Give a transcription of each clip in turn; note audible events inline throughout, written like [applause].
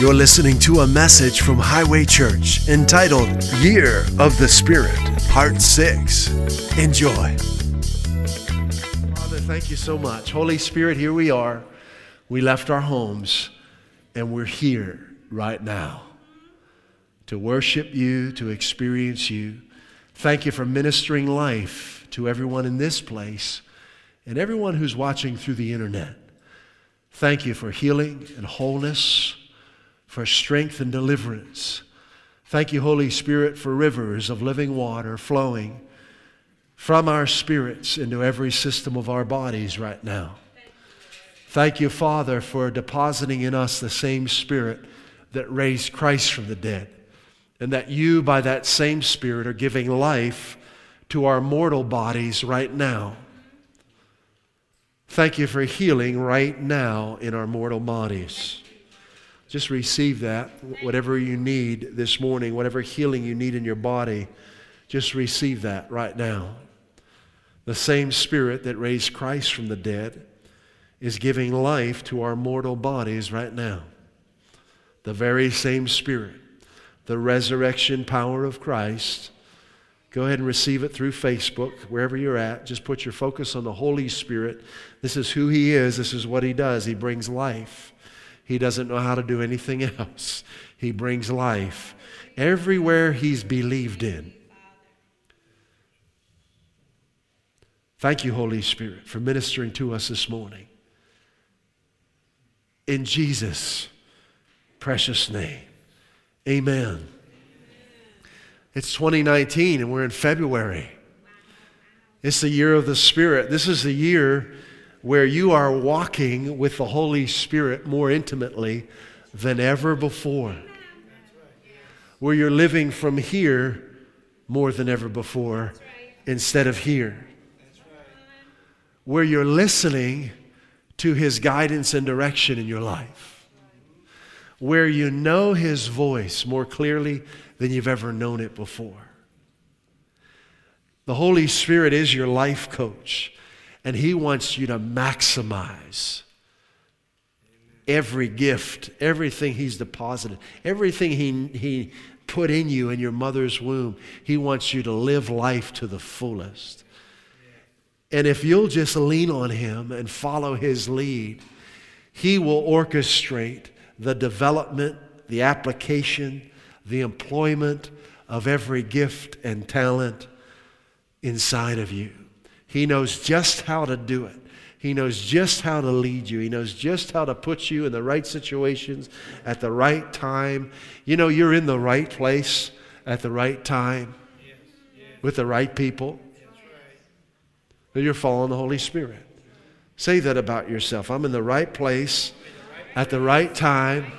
You're listening to a message from Highway Church entitled Year of the Spirit, Part 6. Enjoy. Father, thank you so much. Holy Spirit, here we are. We left our homes and we're here right now to worship you, to experience you. Thank you for ministering life to everyone in this place and everyone who's watching through the internet. Thank you for healing and wholeness for strength and deliverance. Thank you, Holy Spirit, for rivers of living water flowing from our spirits into every system of our bodies right now. Thank you, Father, for depositing in us the same Spirit that raised Christ from the dead, and that you, by that same Spirit, are giving life to our mortal bodies right now. Thank you for healing right now in our mortal bodies. Just receive that. Whatever you need this morning, whatever healing you need in your body, just receive that right now. The same Spirit that raised Christ from the dead is giving life to our mortal bodies right now. The very same Spirit, the resurrection power of Christ. Go ahead and receive it through Facebook, wherever you're at. Just put your focus on the Holy Spirit. This is who He is, this is what He does. He brings life. He doesn't know how to do anything [laughs] else. He brings life everywhere he's believed in. Thank you, Holy Spirit, for ministering to us this morning. In Jesus' precious name, amen. It's 2019 and we're in February. It's the year of the Spirit. This is the year where you are walking with the Holy Spirit more intimately than ever before. Where you're living from here more than ever before instead of here. Where you're listening to His guidance and direction in your life. Where you know His voice more clearly than you've ever known it before. The Holy Spirit is your life coach. And He wants you to maximize every gift, everything He's deposited, everything He, he put in you in your mother's womb. He wants you to live life to the fullest. And if you'll just lean on Him and follow His lead, He will orchestrate the development, the application, the employment of every gift and talent inside of you. He knows just how to do it. He knows just how to lead you. He knows just how to put you in the right situations at the right time. You know, you're in the right place at the right time with the right people. You're following the Holy Spirit. Say that about yourself. I'm in the right place at the right time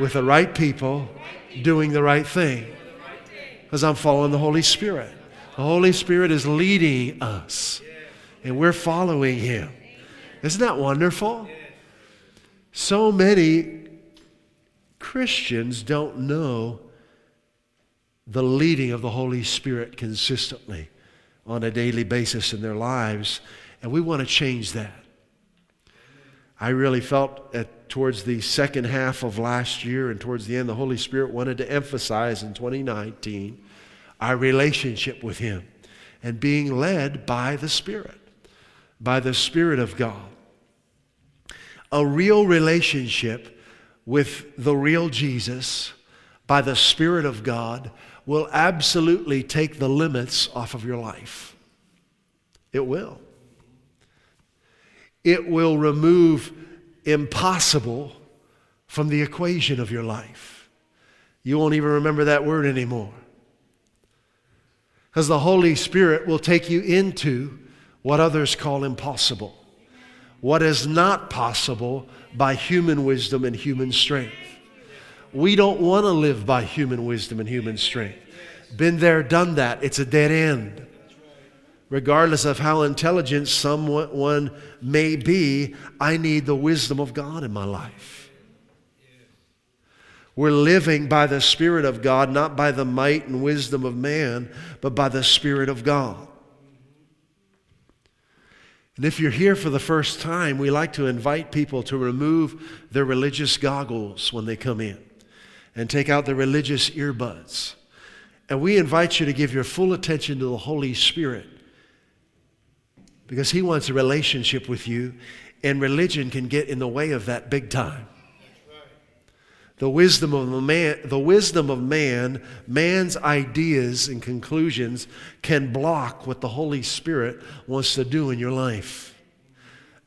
with the right people doing the right thing because I'm following the Holy Spirit. The Holy Spirit is leading us and we're following him. Isn't that wonderful? So many Christians don't know the leading of the Holy Spirit consistently on a daily basis in their lives, and we want to change that. I really felt at, towards the second half of last year and towards the end, the Holy Spirit wanted to emphasize in 2019 our relationship with Him and being led by the Spirit by the Spirit of God. A real relationship with the real Jesus by the Spirit of God will absolutely take the limits off of your life. It will. It will remove impossible from the equation of your life. You won't even remember that word anymore. Because the Holy Spirit will take you into what others call impossible, what is not possible by human wisdom and human strength. We don't want to live by human wisdom and human strength. Been there, done that. It's a dead end. Regardless of how intelligent someone may be, I need the wisdom of God in my life. We're living by the Spirit of God, not by the might and wisdom of man, but by the Spirit of God. And if you're here for the first time, we like to invite people to remove their religious goggles when they come in. and take out their religious earbuds. And we invite you to give your full attention to the Holy Spirit because He wants a relationship with you, and religion can get in the way of that big time. The wisdom of man, the wisdom of man, man's ideas and conclusions can block what the Holy Spirit wants to do in your life.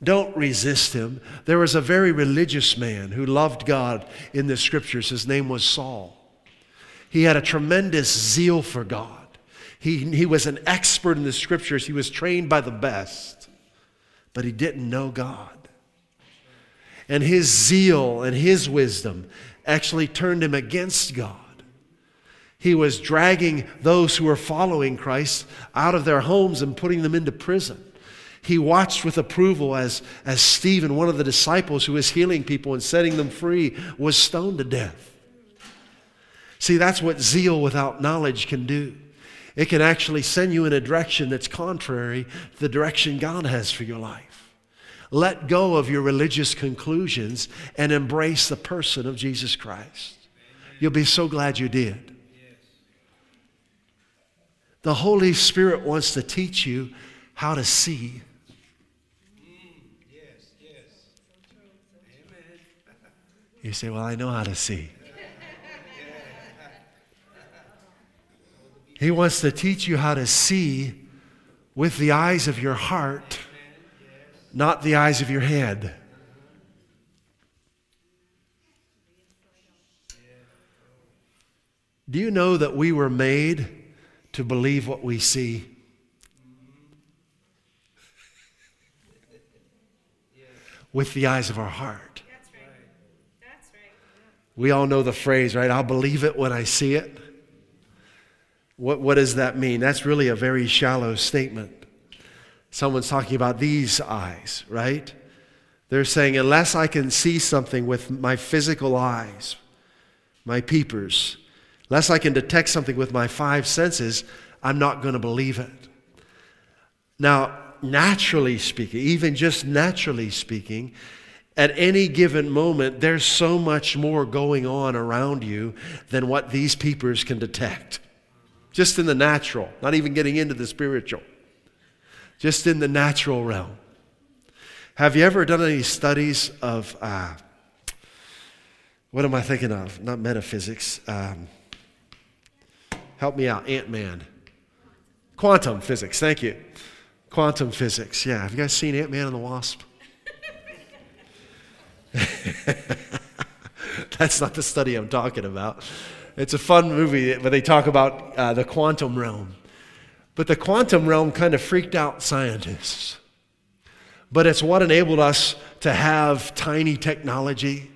Don't resist him. There was a very religious man who loved God in the scriptures. His name was Saul. He had a tremendous zeal for God. He, he was an expert in the scriptures. He was trained by the best, but he didn't know God. And his zeal and his wisdom actually turned him against God. He was dragging those who were following Christ out of their homes and putting them into prison. He watched with approval as, as Stephen, one of the disciples who was healing people and setting them free, was stoned to death. See, that's what zeal without knowledge can do. It can actually send you in a direction that's contrary to the direction God has for your life. Let go of your religious conclusions and embrace the person of Jesus Christ. You'll be so glad you did. The Holy Spirit wants to teach you how to see. You say, Well, I know how to see. He wants to teach you how to see with the eyes of your heart not the eyes of your head. Do you know that we were made to believe what we see? With the eyes of our heart. That's right. That's right. We all know the phrase, right? I'll believe it when I see it. What, what does that mean? That's really a very shallow statement. Someone's talking about these eyes, right? They're saying, unless I can see something with my physical eyes, my peepers, unless I can detect something with my five senses, I'm not going to believe it. Now, naturally speaking, even just naturally speaking, at any given moment, there's so much more going on around you than what these peepers can detect. Just in the natural, not even getting into the spiritual just in the natural realm. Have you ever done any studies of, uh, what am I thinking of? Not metaphysics. Um, help me out, Ant Man. Quantum physics, thank you. Quantum physics, yeah. Have you guys seen Ant Man and the Wasp? [laughs] That's not the study I'm talking about. It's a fun movie, but they talk about uh, the quantum realm. But the quantum realm kind of freaked out scientists. But it's what enabled us to have tiny technology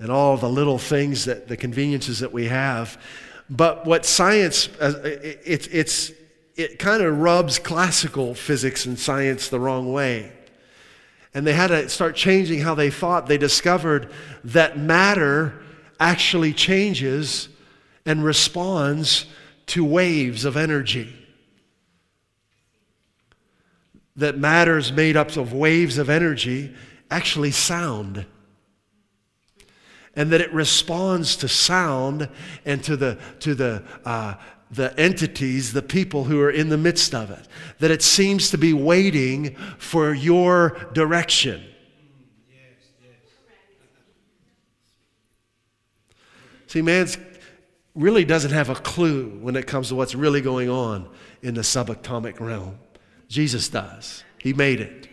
and all the little things that the conveniences that we have. But what science, uh, it, it's, it kind of rubs classical physics and science the wrong way. And they had to start changing how they thought. They discovered that matter actually changes and responds to waves of energy that matters made up of waves of energy actually sound. And that it responds to sound and to the, to the, uh, the entities, the people who are in the midst of it. That it seems to be waiting for your direction. See, man really doesn't have a clue when it comes to what's really going on in the subatomic realm. Jesus does. He made it.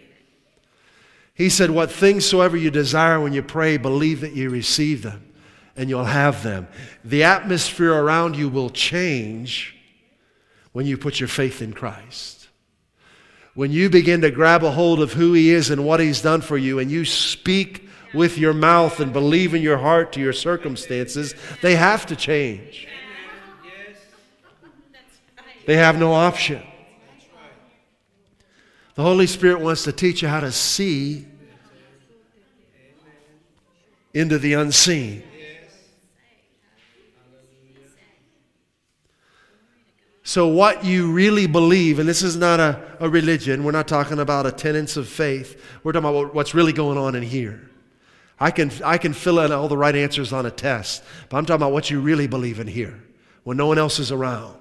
He said, What things soever you desire when you pray, believe that you receive them and you'll have them. The atmosphere around you will change when you put your faith in Christ. When you begin to grab a hold of who He is and what He's done for you, and you speak with your mouth and believe in your heart to your circumstances, they have to change. They have no option. The Holy Spirit wants to teach you how to see into the unseen. So, what you really believe, and this is not a, a religion, we're not talking about a tenets of faith, we're talking about what's really going on in here. I can, I can fill in all the right answers on a test, but I'm talking about what you really believe in here when no one else is around.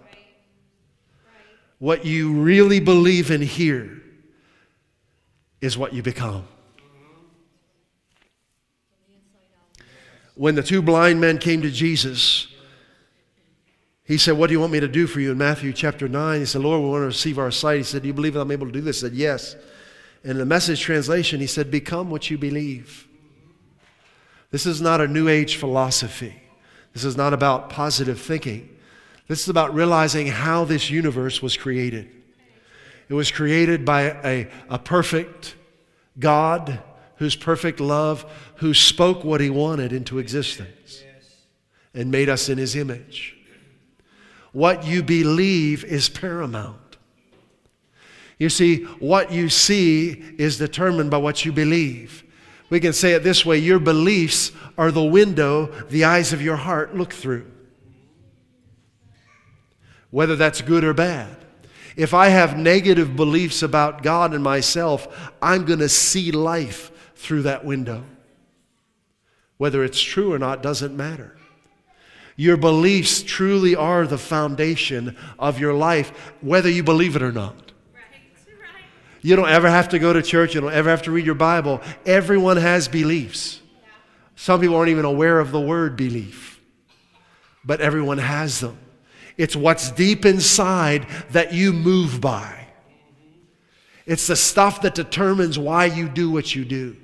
What you really believe in here is what you become. When the two blind men came to Jesus, he said, What do you want me to do for you? In Matthew chapter 9, he said, Lord, we want to receive our sight. He said, Do you believe that I'm able to do this? He said, Yes. In the message translation, he said, Become what you believe. This is not a New Age philosophy. This is not about positive thinking. This is about realizing how this universe was created. It was created by a, a perfect God whose perfect love, who spoke what he wanted into existence and made us in his image. What you believe is paramount. You see, what you see is determined by what you believe. We can say it this way your beliefs are the window the eyes of your heart look through, whether that's good or bad. If I have negative beliefs about God and myself, I'm going to see life through that window. Whether it's true or not doesn't matter. Your beliefs truly are the foundation of your life, whether you believe it or not. You don't ever have to go to church. You don't ever have to read your Bible. Everyone has beliefs. Some people aren't even aware of the word belief, but everyone has them. It's what's deep inside that you move by. It's the stuff that determines why you do what you do.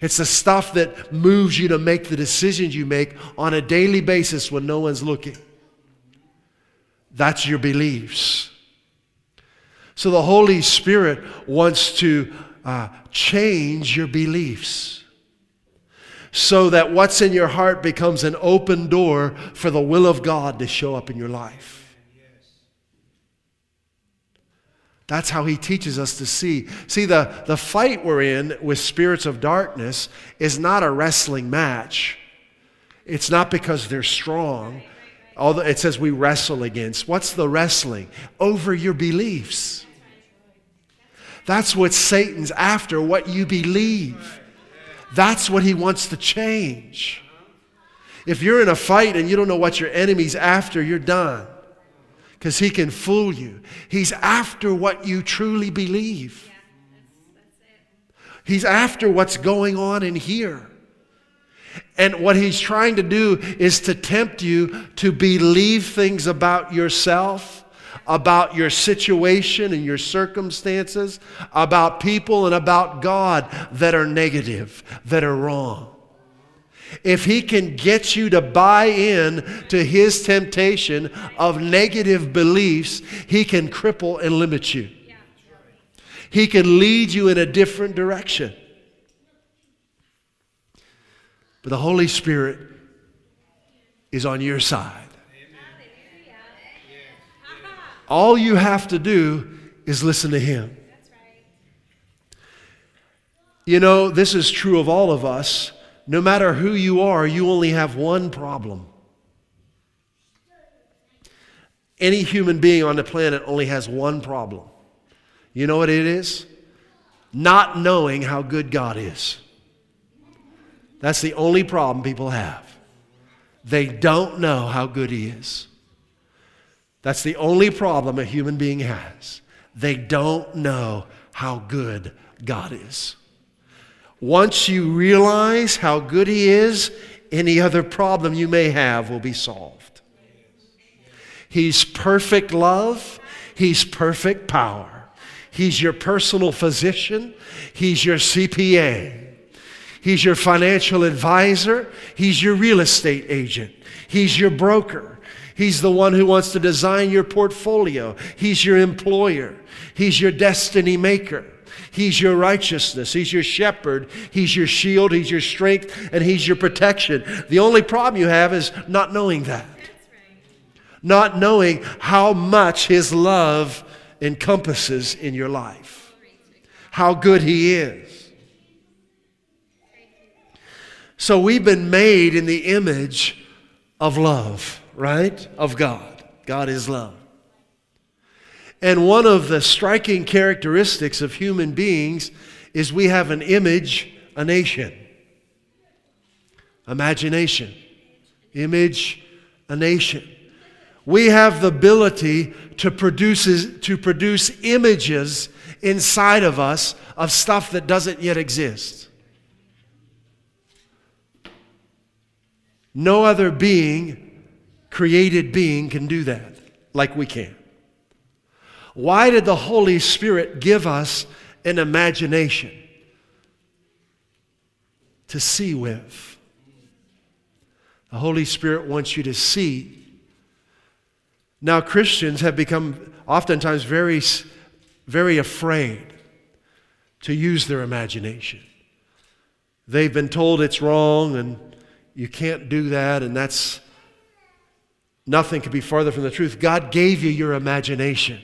It's the stuff that moves you to make the decisions you make on a daily basis when no one's looking. That's your beliefs. So the Holy Spirit wants to uh, change your beliefs so that what's in your heart becomes an open door for the will of God to show up in your life. That's how he teaches us to see. See, the, the fight we're in with spirits of darkness is not a wrestling match. It's not because they're strong. Although it says we wrestle against. What's the wrestling? Over your beliefs. That's what Satan's after, what you believe. That's what he wants to change. If you're in a fight and you don't know what your enemy's after, you're done. Because he can fool you. He's after what you truly believe. He's after what's going on in here. And what he's trying to do is to tempt you to believe things about yourself about your situation and your circumstances, about people and about God that are negative, that are wrong. If he can get you to buy in to his temptation of negative beliefs, he can cripple and limit you. He can lead you in a different direction. But the Holy Spirit is on your side. All you have to do is listen to Him. You know, this is true of all of us. No matter who you are, you only have one problem. Any human being on the planet only has one problem. You know what it is? Not knowing how good God is. That's the only problem people have. They don't know how good He is. That's the only problem a human being has. They don't know how good God is. Once you realize how good He is, any other problem you may have will be solved. He's perfect love, He's perfect power. He's your personal physician, He's your CPA, He's your financial advisor, He's your real estate agent, He's your broker. He's the one who wants to design your portfolio. He's your employer. He's your destiny maker. He's your righteousness. He's your shepherd. He's your shield. He's your strength. And He's your protection. The only problem you have is not knowing that. Not knowing how much His love encompasses in your life. How good He is. So we've been made in the image of love right, of God. God is love. And one of the striking characteristics of human beings is we have an image, a nation. Imagination. Image a nation. We have the ability to produce, to produce images inside of us of stuff that doesn't yet exist. No other being, created being, can do that like we can. Why did the Holy Spirit give us an imagination to see with? The Holy Spirit wants you to see. Now, Christians have become oftentimes very, very afraid to use their imagination. They've been told it's wrong and you can't do that, and that's nothing could be farther from the truth. God gave you your imagination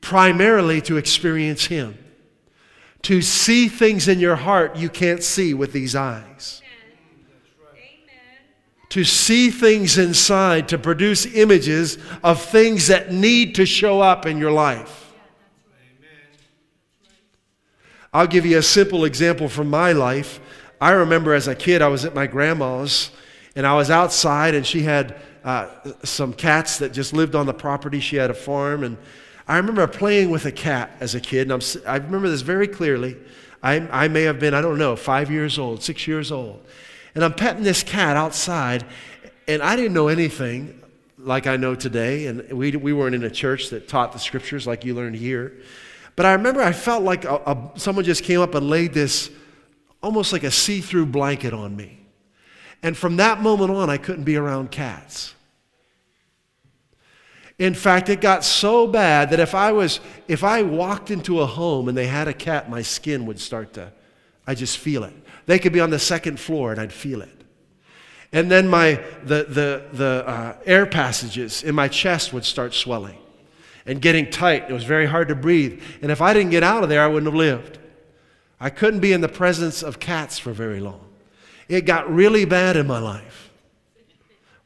primarily to experience Him, to see things in your heart you can't see with these eyes. To see things inside, to produce images of things that need to show up in your life. I'll give you a simple example from my life. I remember as a kid, I was at my grandma's and I was outside, and she had uh, some cats that just lived on the property. She had a farm, and I remember playing with a cat as a kid, and I'm, I remember this very clearly. I, I may have been, I don't know, five years old, six years old. And I'm petting this cat outside, and I didn't know anything like I know today. And we, we weren't in a church that taught the scriptures like you learned here. But I remember I felt like a, a, someone just came up and laid this almost like a see through blanket on me. And from that moment on, I couldn't be around cats. In fact, it got so bad that if I was if I walked into a home and they had a cat, my skin would start to I just feel it. They could be on the second floor and I'd feel it. And then my the the the uh, air passages in my chest would start swelling and getting tight. It was very hard to breathe. And if I didn't get out of there, I wouldn't have lived. I couldn't be in the presence of cats for very long. It got really bad in my life.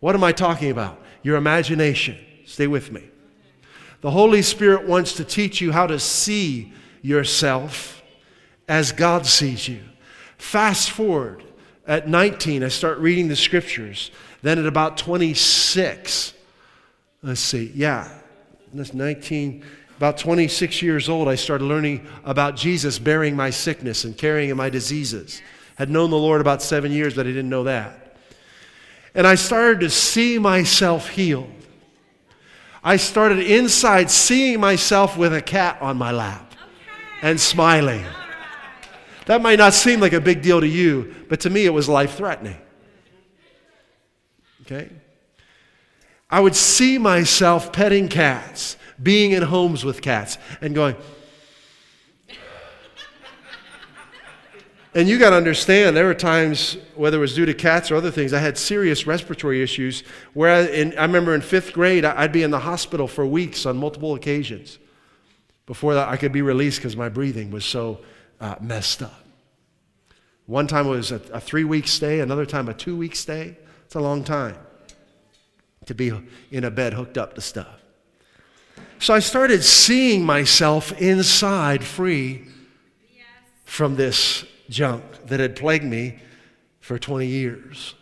What am I talking about? Your imagination. Stay with me. The Holy Spirit wants to teach you how to see yourself as God sees you. Fast forward at 19, I start reading the scriptures. Then at about 26, let's see, yeah, that's 19, about 26 years old, I started learning about Jesus bearing my sickness and carrying my diseases. Had known the Lord about seven years, but I didn't know that. And I started to see myself healed. I started inside seeing myself with a cat on my lap and smiling. That might not seem like a big deal to you, but to me it was life threatening. Okay? I would see myself petting cats, being in homes with cats, and going, And you got to understand, there were times, whether it was due to cats or other things, I had serious respiratory issues. Where I, in, I remember in fifth grade, I'd be in the hospital for weeks on multiple occasions before I could be released because my breathing was so uh, messed up. One time it was a, a three week stay, another time a two week stay. It's a long time to be in a bed hooked up to stuff. So I started seeing myself inside free yes. from this junk that had plagued me for 20 years.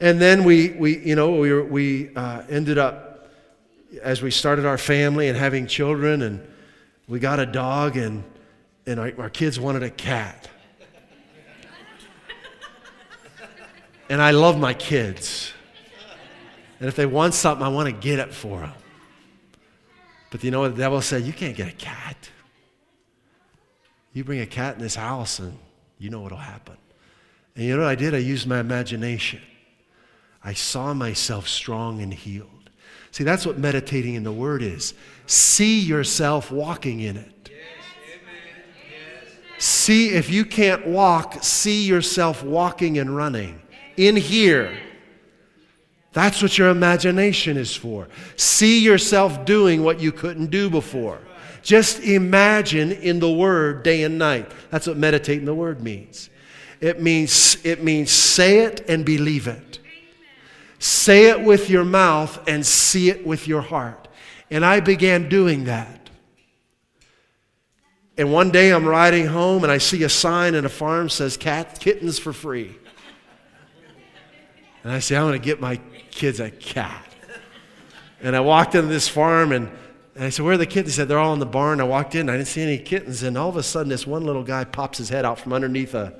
And then we, we you know, we, we uh, ended up, as we started our family and having children, and we got a dog, and, and our, our kids wanted a cat. and I love my kids. And if they want something, I want to get it for them. But you know what the devil said? You can't get a cat. You bring a cat in this house and you know what'll happen. And you know what I did? I used my imagination. I saw myself strong and healed. See, that's what meditating in the Word is. See yourself walking in it. See, if you can't walk, see yourself walking and running in here. That's what your imagination is for. See yourself doing what you couldn't do before. Just imagine in the Word day and night. That's what meditate in the Word means. It means, it means say it and believe it. Say it with your mouth and see it with your heart. And I began doing that. And one day I'm riding home and I see a sign in a farm says cat kittens for free. And I say, I'm going to get my kids a cat. And I walked into this farm and, and I said, Where are the kittens? They said, They're all in the barn. I walked in, I didn't see any kittens. And all of a sudden, this one little guy pops his head out from underneath a,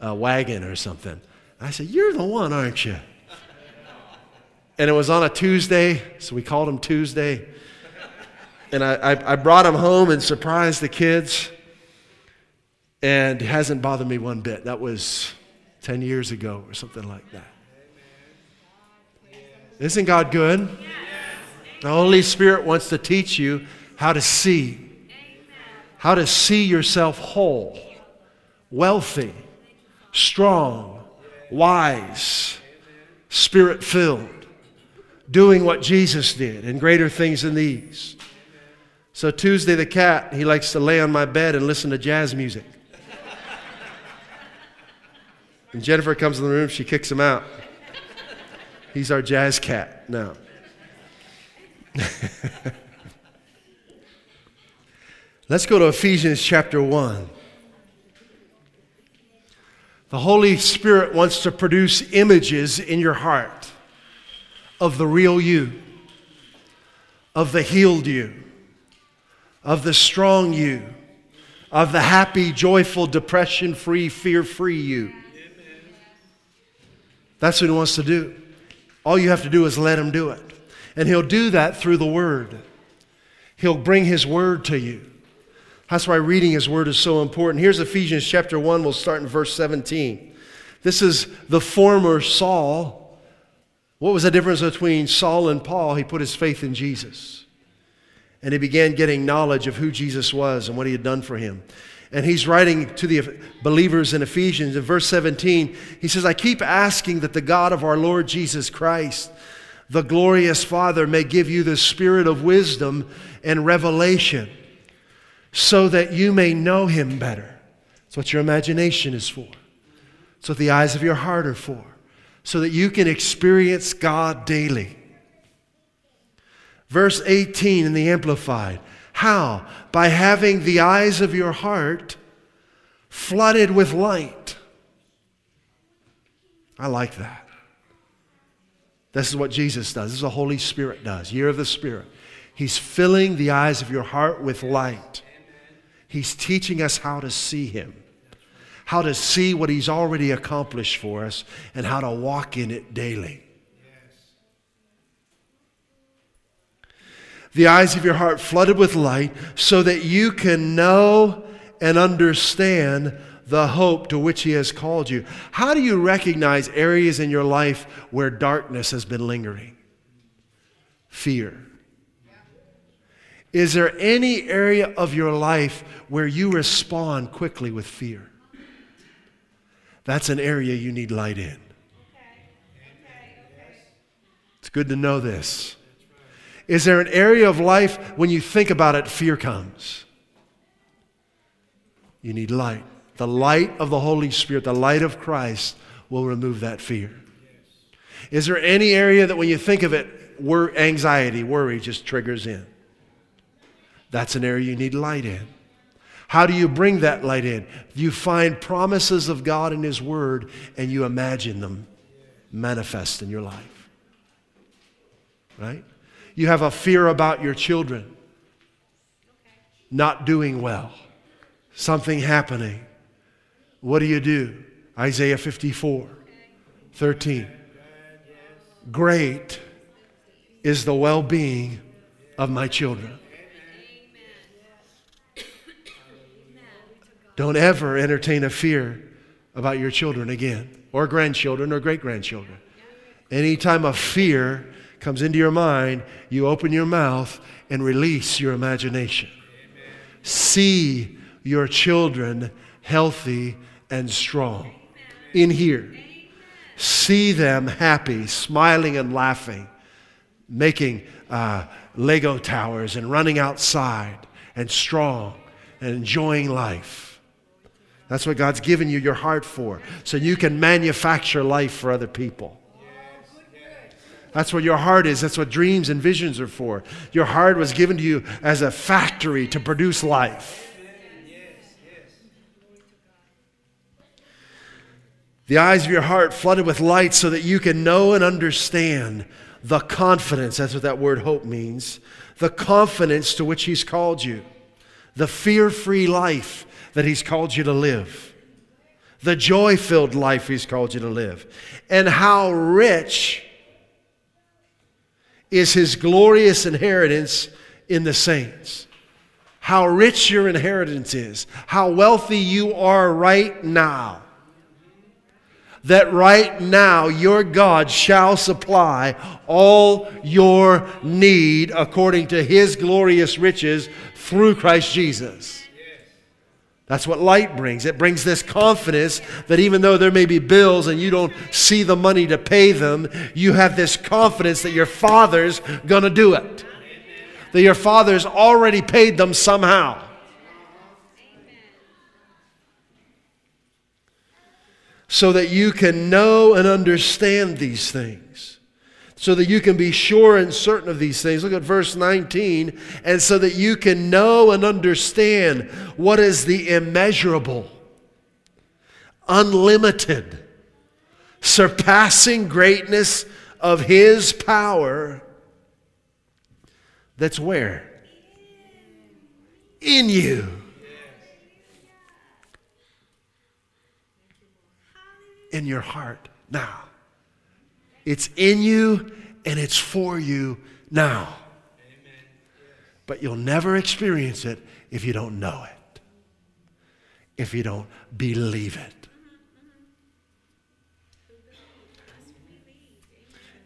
a wagon or something. I said, You're the one, aren't you? And it was on a Tuesday, so we called him Tuesday. And I, I, I brought him home and surprised the kids. And it hasn't bothered me one bit. That was 10 years ago or something like that. Isn't God good? The Holy Spirit wants to teach you how to see, how to see yourself whole, wealthy, strong, wise, spirit filled, doing what Jesus did and greater things than these. So, Tuesday the cat, he likes to lay on my bed and listen to jazz music. And Jennifer comes in the room, she kicks him out. He's our jazz cat now. [laughs] Let's go to Ephesians chapter 1. The Holy Spirit wants to produce images in your heart of the real you, of the healed you, of the strong you, of the happy, joyful, depression free, fear free you. That's what He wants to do. All you have to do is let Him do it. And He'll do that through the Word. He'll bring His Word to you. That's why reading His Word is so important. Here's Ephesians chapter 1. We'll start in verse 17. This is the former Saul. What was the difference between Saul and Paul? He put his faith in Jesus. And he began getting knowledge of who Jesus was and what he had done for him. And he's writing to the believers in Ephesians. In verse 17, he says, I keep asking that the God of our Lord Jesus Christ, the glorious Father, may give you the spirit of wisdom and revelation so that you may know him better. That's what your imagination is for. That's what the eyes of your heart are for. So that you can experience God daily. Verse 18 in the Amplified. How? By having the eyes of your heart flooded with light. I like that. This is what Jesus does. This is what the Holy Spirit does. Year of the Spirit. He's filling the eyes of your heart with light. He's teaching us how to see Him, how to see what He's already accomplished for us, and how to walk in it daily. the eyes of your heart flooded with light so that you can know and understand the hope to which He has called you. How do you recognize areas in your life where darkness has been lingering? Fear. Is there any area of your life where you respond quickly with fear? That's an area you need light in. It's good to know this. Is there an area of life when you think about it, fear comes? You need light. The light of the Holy Spirit, the light of Christ, will remove that fear. Is there any area that when you think of it, wor- anxiety, worry just triggers in? That's an area you need light in. How do you bring that light in? You find promises of God in His Word and you imagine them manifest in your life. Right? You have a fear about your children not doing well, something happening. What do you do? Isaiah 54 13. Great is the well being of my children. Don't ever entertain a fear about your children again, or grandchildren, or great grandchildren. Anytime a fear comes into your mind, you open your mouth and release your imagination. See your children healthy and strong in here. See them happy, smiling and laughing, making uh, Lego towers and running outside and strong and enjoying life. That's what God's given you your heart for, so you can manufacture life for other people. That's what your heart is. That's what dreams and visions are for. Your heart was given to you as a factory to produce life. The eyes of your heart flooded with light so that you can know and understand the confidence. That's what that word hope means. The confidence to which He's called you, the fear free life that He's called you to live, the joy filled life He's called you to live, and how rich is His glorious inheritance in the saints. How rich your inheritance is, how wealthy you are right now that right now your God shall supply all your need according to his glorious riches through Christ Jesus. That's what light brings. It brings this confidence that even though there may be bills and you don't see the money to pay them, you have this confidence that your Father's going to do it. That your Father's already paid them somehow. So that you can know and understand these things. So that you can be sure and certain of these things. Look at verse 19. And so that you can know and understand what is the immeasurable, unlimited, surpassing greatness of His power. That's where? In you in your heart now. It's in you and it's for you now. But you'll never experience it if you don't know it, if you don't believe it.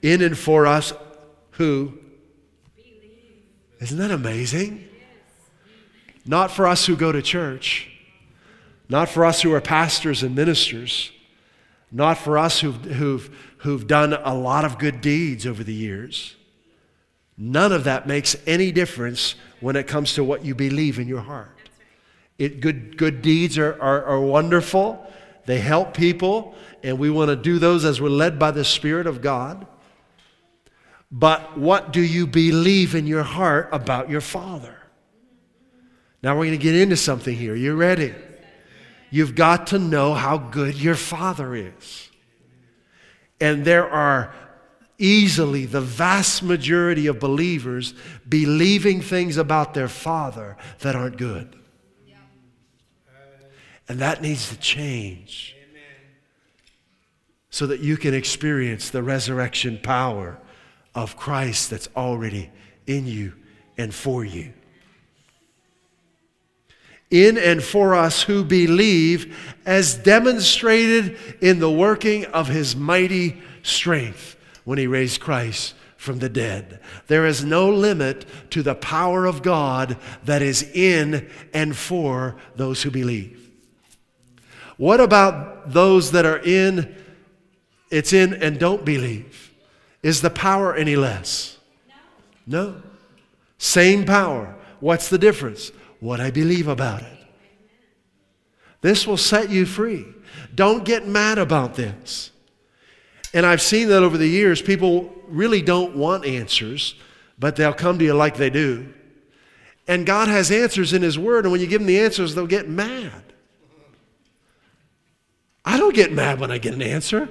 In and for us who? Isn't that amazing? Not for us who go to church, not for us who are pastors and ministers not for us who've, who've, who've done a lot of good deeds over the years. None of that makes any difference when it comes to what you believe in your heart. It, good, good deeds are, are, are wonderful, they help people, and we want to do those as we're led by the Spirit of God. But what do you believe in your heart about your Father? Now we're going to get into something here. You ready? You've got to know how good your Father is. And there are easily the vast majority of believers believing things about their Father that aren't good. And that needs to change so that you can experience the resurrection power of Christ that's already in you and for you in and for us who believe, as demonstrated in the working of his mighty strength when he raised Christ from the dead. There is no limit to the power of God that is in and for those who believe. What about those that are in, it's in and don't believe? Is the power any less? No. no. Same power. What's the difference? What I believe about it. This will set you free. Don't get mad about this. And I've seen that over the years. People really don't want answers, but they'll come to you like they do. And God has answers in His Word, and when you give them the answers, they'll get mad. I don't get mad when I get an answer,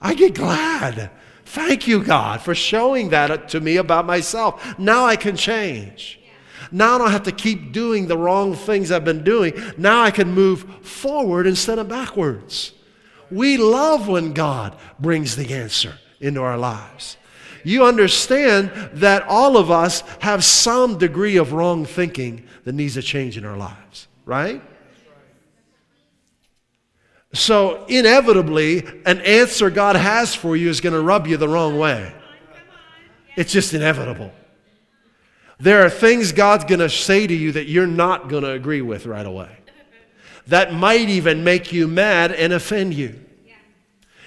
I get glad. Thank you, God, for showing that to me about myself. Now I can change. Now I don't have to keep doing the wrong things I've been doing. Now I can move forward instead of backwards. We love when God brings the answer into our lives. You understand that all of us have some degree of wrong thinking that needs a change in our lives, right? So, inevitably, an answer God has for you is going to rub you the wrong way. It's just inevitable. There are things God's going to say to you that you're not going to agree with right away. That might even make you mad and offend you.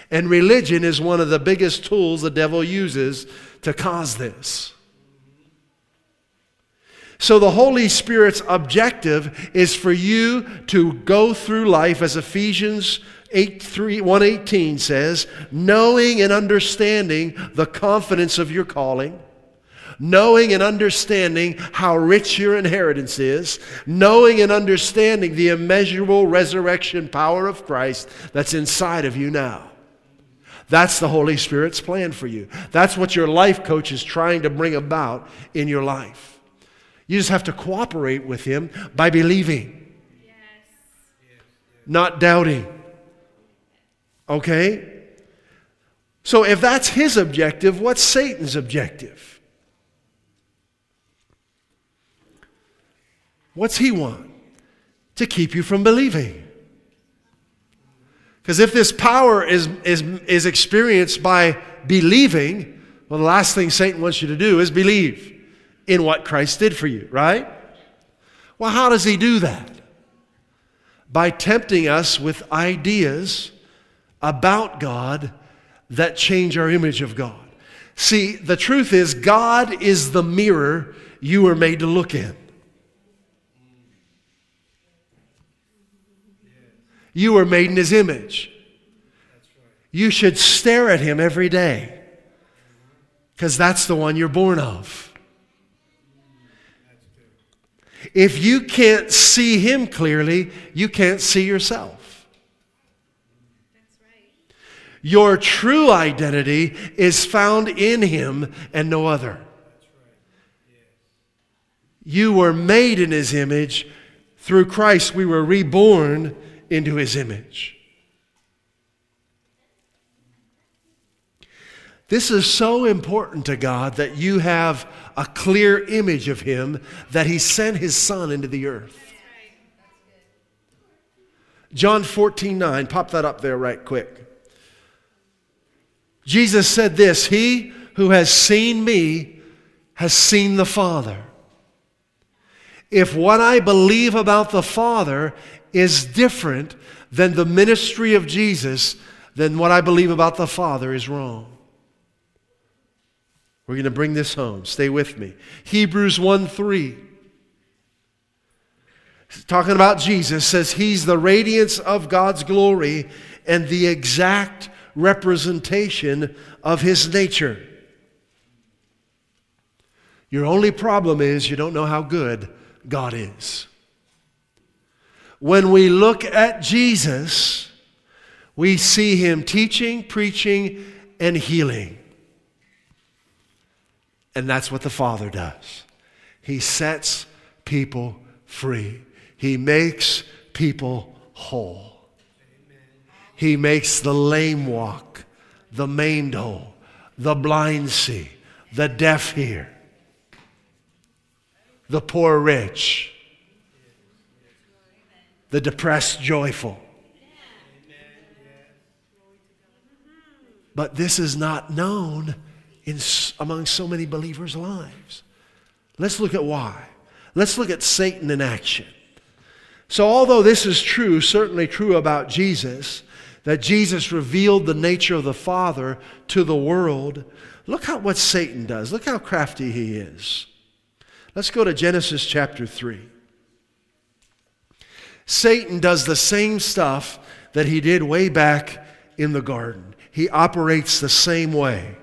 And religion is one of the biggest tools the devil uses to cause this. So the Holy Spirit's objective is for you to go through life as Ephesians 8, 3, 118 says, knowing and understanding the confidence of your calling knowing and understanding how rich your inheritance is, knowing and understanding the immeasurable resurrection power of Christ that's inside of you now. That's the Holy Spirit's plan for you. That's what your life coach is trying to bring about in your life. You just have to cooperate with Him by believing, yes. not doubting. Okay? So if that's His objective, what's Satan's objective? What's he want? To keep you from believing. Because if this power is, is, is experienced by believing, well, the last thing Satan wants you to do is believe in what Christ did for you, right? Well, how does he do that? By tempting us with ideas about God that change our image of God. See, the truth is, God is the mirror you were made to look in. You were made in His image. You should stare at Him every day because that's the one you're born of. If you can't see Him clearly, you can't see yourself. Your true identity is found in Him and no other. You were made in His image. Through Christ, we were reborn into his image. This is so important to God that you have a clear image of him that he sent his son into the earth. John 14, 9, pop that up there right quick. Jesus said this He who has seen me has seen the Father. If what I believe about the Father is different than the ministry of Jesus, then what I believe about the Father is wrong. We're going to bring this home. Stay with me. Hebrews 1 3. Talking about Jesus says he's the radiance of God's glory and the exact representation of his nature. Your only problem is you don't know how good God is. When we look at Jesus, we see him teaching, preaching, and healing. And that's what the Father does. He sets people free, He makes people whole. He makes the lame walk, the maimed whole, the blind see, the deaf hear, the poor rich the depressed joyful. But this is not known in, among so many believers' lives. Let's look at why. Let's look at Satan in action. So, although this is true, certainly true about Jesus, that Jesus revealed the nature of the Father to the world, look how what Satan does. Look how crafty he is. Let's go to Genesis chapter 3. Satan does the same stuff that he did way back in the garden. He operates the same way.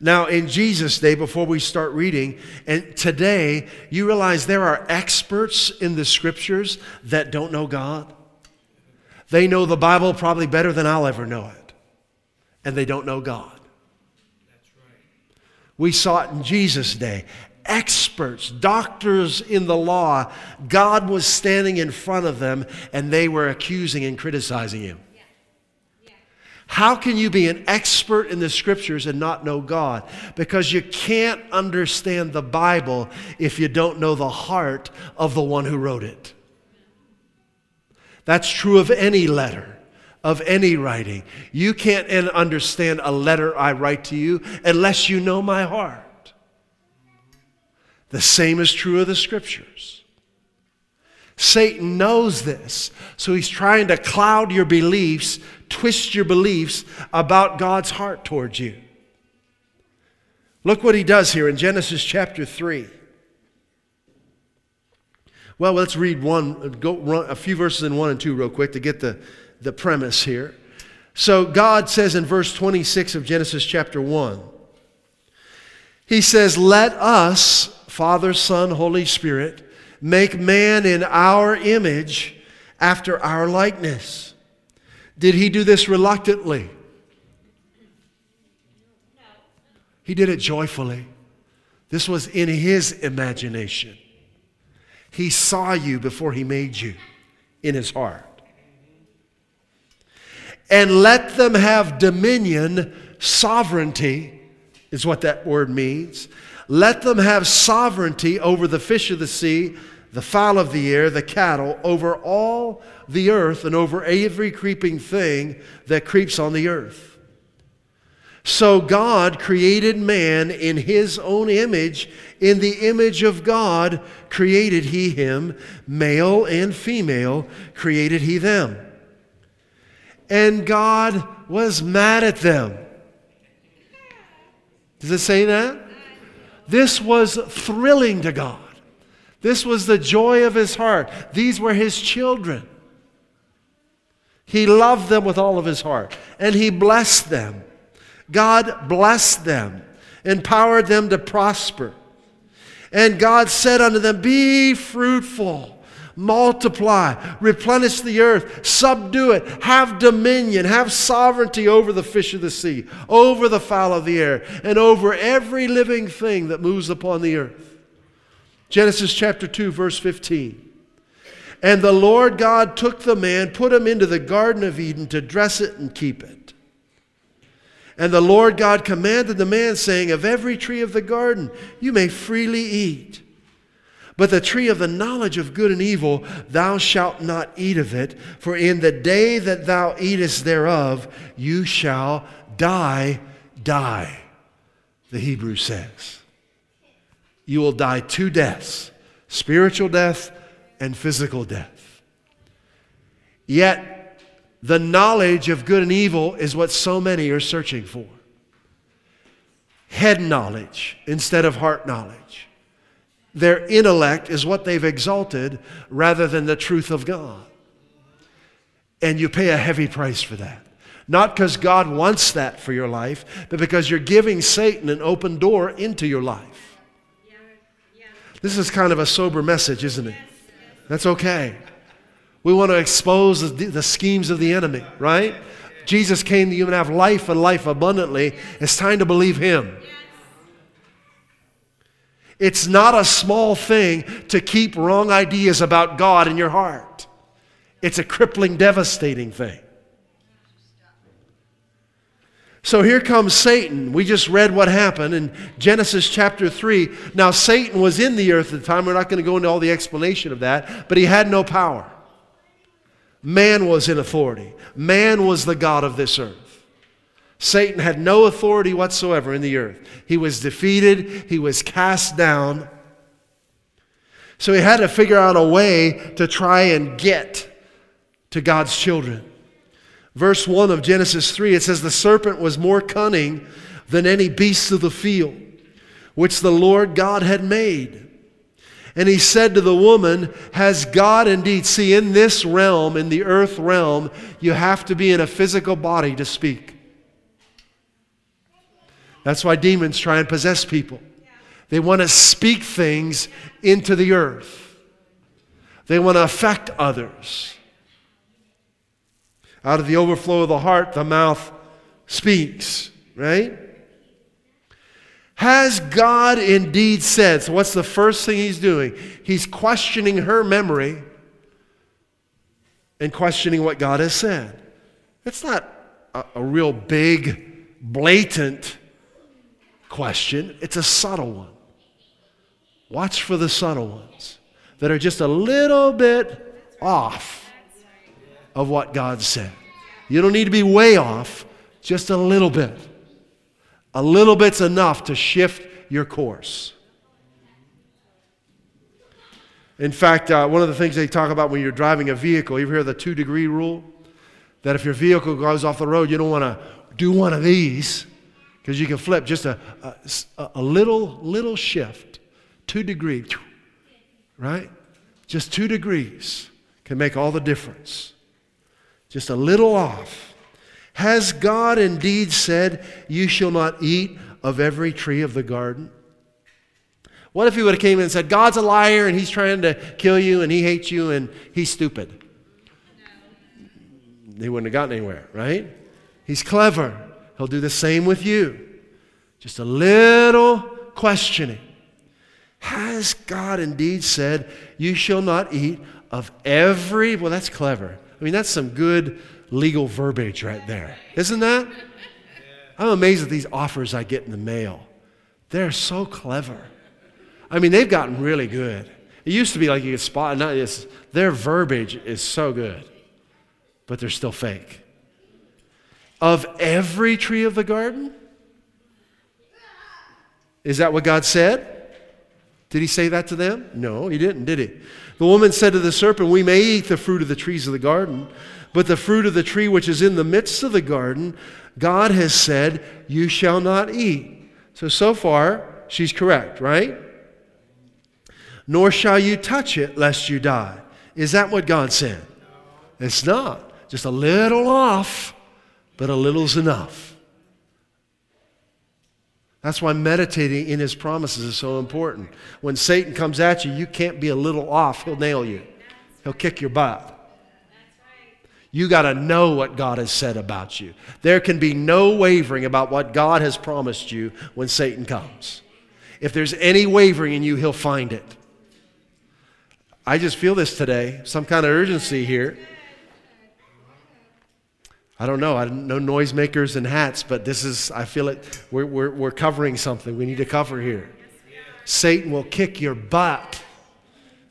Now, in Jesus' day, before we start reading, and today, you realize there are experts in the scriptures that don't know God. They know the Bible probably better than I'll ever know it, and they don't know God. We saw it in Jesus' day. Experts, doctors in the law, God was standing in front of them and they were accusing and criticizing him. How can you be an expert in the scriptures and not know God? Because you can't understand the Bible if you don't know the heart of the one who wrote it. That's true of any letter of any writing. You can't understand a letter I write to you unless you know my heart. The same is true of the scriptures. Satan knows this, so he's trying to cloud your beliefs, twist your beliefs about God's heart towards you. Look what he does here in Genesis chapter 3. Well, let's read one, go run a few verses in 1 and 2 real quick to get the, the premise here. So God says in verse 26 of Genesis chapter 1, He says, Let us, Father, Son, Holy Spirit, make man in our image after our likeness. Did He do this reluctantly? He did it joyfully. This was in His imagination. He saw you before He made you in His heart and let them have dominion, sovereignty is what that word means. Let them have sovereignty over the fish of the sea, the fowl of the air, the cattle, over all the earth, and over every creeping thing that creeps on the earth. So God created man in his own image. In the image of God created he him, male and female created he them and God was mad at them. Does it say that? This was thrilling to God. This was the joy of his heart. These were his children. He loved them with all of his heart, and he blessed them. God blessed them, empowered them to prosper. And God said unto them, Be fruitful multiply, replenish the earth, subdue it, have dominion, have sovereignty over the fish of the sea, over the fowl of the air, and over every living thing that moves upon the earth. Genesis chapter 2, verse 15. And the Lord God took the man, put him into the Garden of Eden to dress it and keep it. And the Lord God commanded the man, saying, Of every tree of the garden you may freely eat. But the tree of the knowledge of good and evil, thou shalt not eat of it, for in the day that thou eatest thereof, you shall die, die, the Hebrew says. You will die two deaths spiritual death and physical death. Yet, the knowledge of good and evil is what so many are searching for head knowledge instead of heart knowledge. Their intellect is what they've exalted rather than the truth of God. And you pay a heavy price for that. Not because God wants that for your life, but because you're giving Satan an open door into your life. This is kind of a sober message, isn't it? That's okay. We want to expose the, the schemes of the enemy, right? Jesus came that you would have life and life abundantly. It's time to believe him. It's not a small thing to keep wrong ideas about God in your heart. It's a crippling, devastating thing. So here comes Satan. We just read what happened in Genesis chapter 3. Now, Satan was in the earth at the time. We're not going to go into all the explanation of that, but he had no power. Man was in authority, man was the God of this earth. Satan had no authority whatsoever in the earth. He was defeated, he was cast down. So he had to figure out a way to try and get to God's children. Verse 1 of Genesis 3, it says, The serpent was more cunning than any beast of the field, which the Lord God had made. And he said to the woman, Has God indeed, see, in this realm, in the earth realm, you have to be in a physical body to speak. That's why demons try and possess people. They want to speak things into the earth, they want to affect others. Out of the overflow of the heart, the mouth speaks, right? Has God indeed said? So, what's the first thing he's doing? He's questioning her memory and questioning what God has said. It's not a, a real big, blatant question, it's a subtle one. Watch for the subtle ones that are just a little bit off of what God said. You don't need to be way off, just a little bit. A little bit's enough to shift your course. In fact, uh, one of the things they talk about when you're driving a vehicle, you hear the two degree rule? That if your vehicle goes off the road, you don't want to do one of these because you can flip just a, a, a, little, little shift, two degrees, right? Just two degrees can make all the difference. Just a little off. Has God indeed said, You shall not eat of every tree of the garden? What if he would have came in and said, God's a liar and he's trying to kill you and he hates you and he's stupid? No. They wouldn't have gotten anywhere, right? He's clever. He'll do the same with you. Just a little questioning. Has God indeed said, You shall not eat of every? Well, that's clever. I mean, that's some good legal verbiage right there. Isn't that? I'm amazed at these offers I get in the mail. They're so clever. I mean, they've gotten really good. It used to be like you could spot, not this, their verbiage is so good, but they're still fake. Of every tree of the garden? Is that what God said? Did he say that to them? No, he didn't, did he? The woman said to the serpent, We may eat the fruit of the trees of the garden, but the fruit of the tree which is in the midst of the garden, God has said, You shall not eat. So, so far, she's correct, right? Nor shall you touch it, lest you die. Is that what God said? It's not. Just a little off, but a little's enough. That's why meditating in his promises is so important. When Satan comes at you, you can't be a little off, he'll nail you, he'll kick your butt. You got to know what God has said about you. There can be no wavering about what God has promised you when Satan comes. If there's any wavering in you, he'll find it. I just feel this today, some kind of urgency here. I don't know. I know noisemakers and hats, but this is, I feel it. We're, we're, we're covering something we need to cover here. Satan will kick your butt.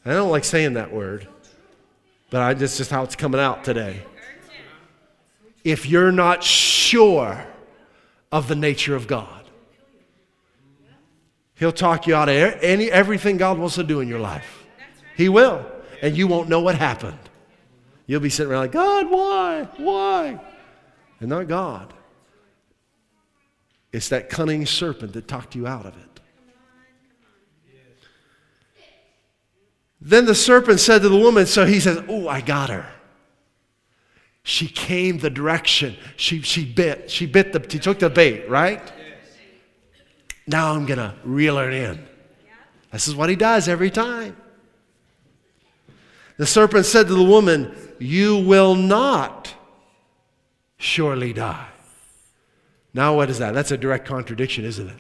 I don't like saying that word, but I, that's just how it's coming out today. If you're not sure of the nature of God, He'll talk you out of any, everything God wants to do in your life. He will. And you won't know what happened. You'll be sitting around like, God, why? Why? And not God. It's that cunning serpent that talked you out of it. Then the serpent said to the woman, so he says, Oh, I got her. She came the direction. She, she bit. She bit the, she took the bait, right? Now I'm going to reel her in. This is what he does every time. The serpent said to the woman, You will not surely die. Now, what is that? That's a direct contradiction, isn't it?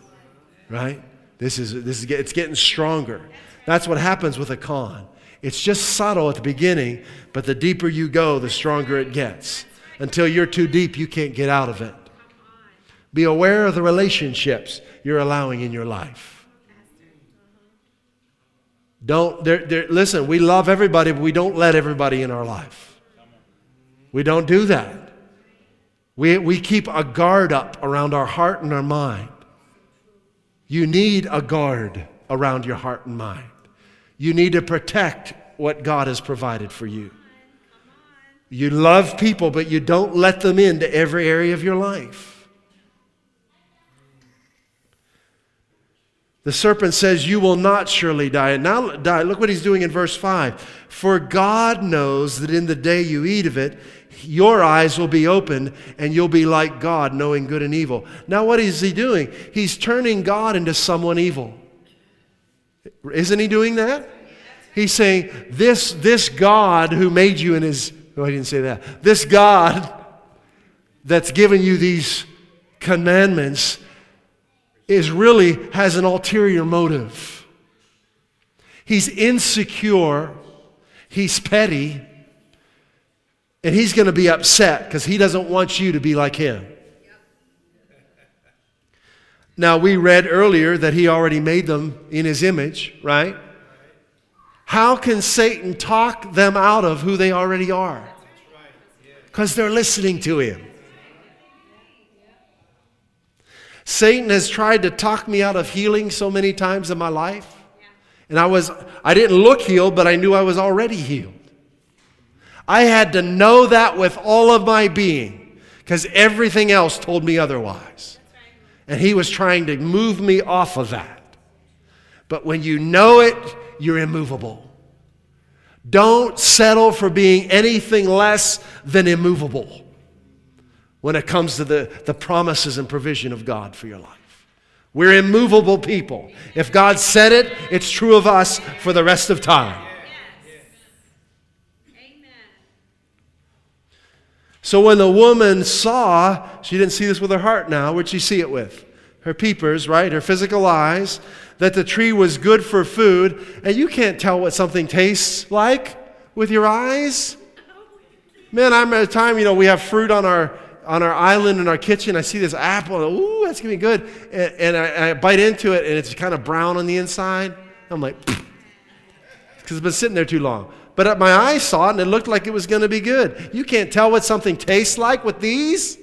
Right? This is, this is it's getting stronger. That's what happens with a con. It's just subtle at the beginning, but the deeper you go, the stronger it gets. Until you're too deep, you can't get out of it. Be aware of the relationships you're allowing in your life. Don't, they're, they're, listen, we love everybody, but we don't let everybody in our life. We don't do that. We, we keep a guard up around our heart and our mind. You need a guard around your heart and mind. You need to protect what God has provided for you. You love people, but you don't let them into every area of your life. The serpent says, You will not surely die. And now die. Look what he's doing in verse 5. For God knows that in the day you eat of it, your eyes will be opened and you'll be like God, knowing good and evil. Now, what is he doing? He's turning God into someone evil. Isn't he doing that? He's saying, This, this God who made you in his, oh, I didn't say that. This God that's given you these commandments is really has an ulterior motive. He's insecure, he's petty, and he's going to be upset because he doesn't want you to be like him. Now, we read earlier that he already made them in his image, right? How can Satan talk them out of who they already are? Because they're listening to him. Satan has tried to talk me out of healing so many times in my life. And I was I didn't look healed, but I knew I was already healed. I had to know that with all of my being because everything else told me otherwise. And he was trying to move me off of that. But when you know it, you're immovable. Don't settle for being anything less than immovable. when it comes to the, the promises and provision of God for your life. We're immovable people. If God said it, it's true of us for the rest of time. So when the woman saw, she didn't see this with her heart now, where'd she see it with? Her peepers, right? Her physical eyes, that the tree was good for food. And you can't tell what something tastes like with your eyes. Man, I'm at a time, you know, we have fruit on our on our island in our kitchen, I see this apple. Ooh, that's gonna be good. And, and I, I, bite into it, and it's kind of brown on the inside. I'm like, because it's been sitting there too long. But uh, my eyes saw it, and it looked like it was gonna be good. You can't tell what something tastes like with these.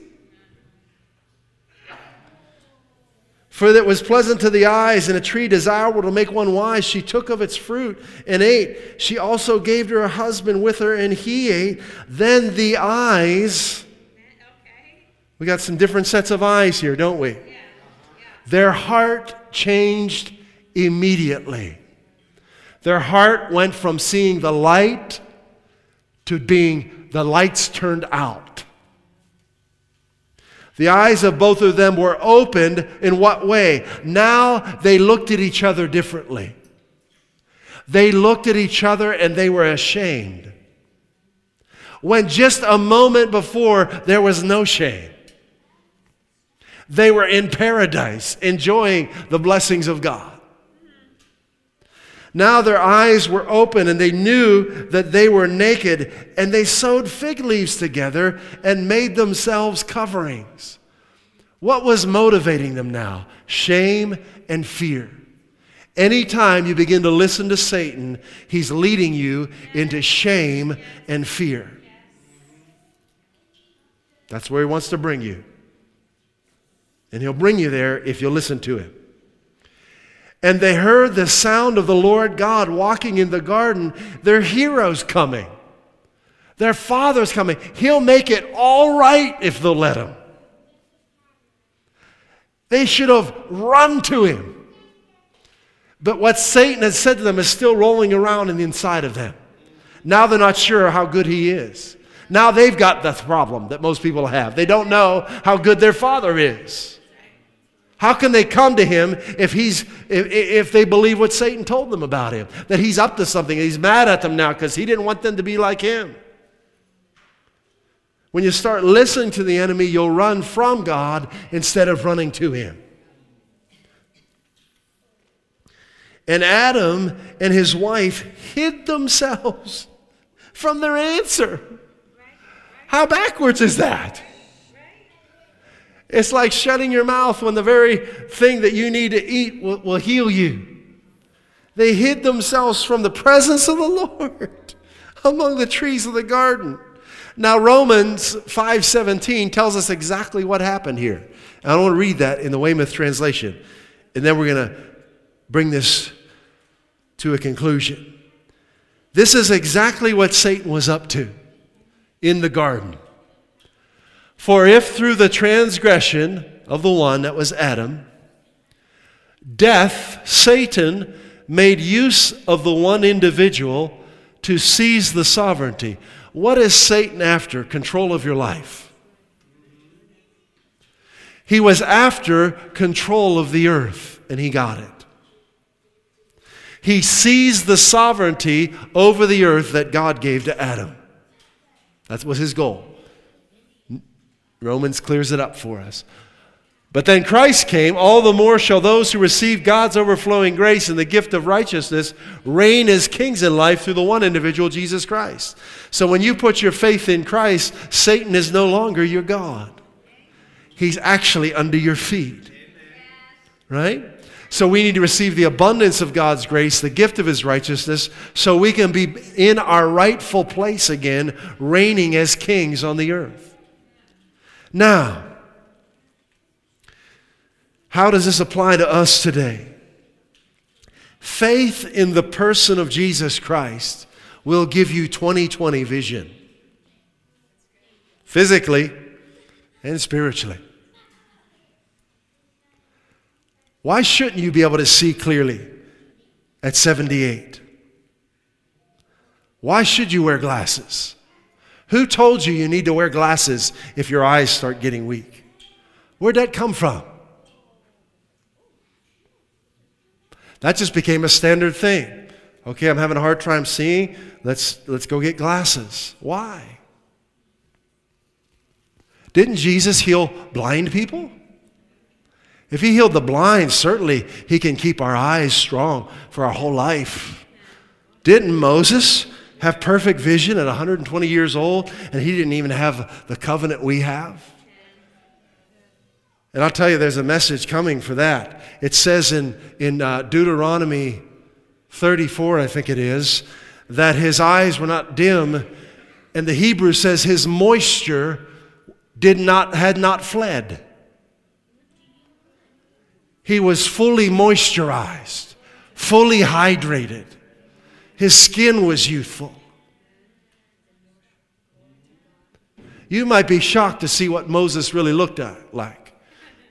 For that was pleasant to the eyes, and a tree desirable to make one wise. She took of its fruit and ate. She also gave to her husband with her, and he ate. Then the eyes we got some different sets of eyes here, don't we? Their heart changed immediately. Their heart went from seeing the light to being the lights turned out. The eyes of both of them were opened in what way? Now they looked at each other differently. They looked at each other and they were ashamed. When just a moment before there was no shame. They were in paradise, enjoying the blessings of God. Now their eyes were open and they knew that they were naked, and they sewed fig leaves together and made themselves coverings. What was motivating them now? Shame and fear. Anytime you begin to listen to Satan, he's leading you into shame and fear. That's where he wants to bring you. And he'll bring you there if you'll listen to him. And they heard the sound of the Lord God walking in the garden. Their hero's coming. Their father's coming. He'll make it all right if they'll let him. They should have run to him. But what Satan has said to them is still rolling around in the inside of them. Now they're not sure how good he is. Now they've got the problem that most people have. They don't know how good their father is. How can they come to him if, he's, if, if they believe what Satan told them about him? That he's up to something. He's mad at them now because he didn't want them to be like him. When you start listening to the enemy, you'll run from God instead of running to him. And Adam and his wife hid themselves [laughs] from their answer. How backwards is that? It's like shutting your mouth when the very thing that you need to eat will, will heal you. They hid themselves from the presence of the [laughs] Lord among the trees of the garden. Now Romans 5:17 tells us exactly what happened here. And I don't want to read that in the Weymouth translation. And then we're going to bring this to a conclusion. This is exactly what Satan was up to in the garden. For if through the transgression of the one that was Adam, death, Satan, made use of the one individual to seize the sovereignty. What is Satan after? Control of your life. He was after control of the earth, and he got it. He seized the sovereignty over the earth that God gave to Adam. That was his goal. Romans clears it up for us. But then Christ came, all the more shall those who receive God's overflowing grace and the gift of righteousness reign as kings in life through the one individual, Jesus Christ. So when you put your faith in Christ, Satan is no longer your God. He's actually under your feet. Right? So we need to receive the abundance of God's grace, the gift of his righteousness, so we can be in our rightful place again, reigning as kings on the earth. Now, how does this apply to us today? Faith in the person of Jesus Christ will give you 2020 vision, physically and spiritually. Why shouldn't you be able to see clearly at 78? Why should you wear glasses? Who told you you need to wear glasses if your eyes start getting weak? Where'd that come from? That just became a standard thing. Okay, I'm having a hard time seeing. Let's, let's go get glasses. Why? Didn't Jesus heal blind people? If he healed the blind, certainly he can keep our eyes strong for our whole life. Didn't Moses have perfect vision at 120 years old and he didn't even have the covenant we have? And I'll tell you, there's a message coming for that. It says in, in uh, Deuteronomy 34, I think it is, that his eyes were not dim, and the Hebrew says his moisture did not, had not fled. He was fully moisturized, fully hydrated. His skin was youthful. You might be shocked to see what Moses really looked like.